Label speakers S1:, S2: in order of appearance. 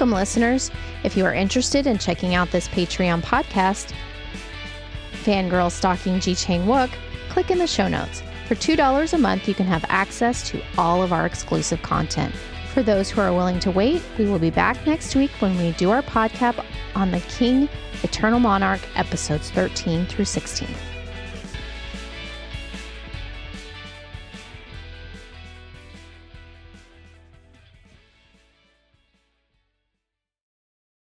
S1: welcome, listeners. If you are interested in checking out this Patreon podcast, Fangirl Stalking Ji Chang Wook, click in the show notes. For $2 a month, you can have access to all of our exclusive content. For those who are willing to wait, we will be back next week when we do our podcast on the King Eternal Monarch episodes 13 through 16.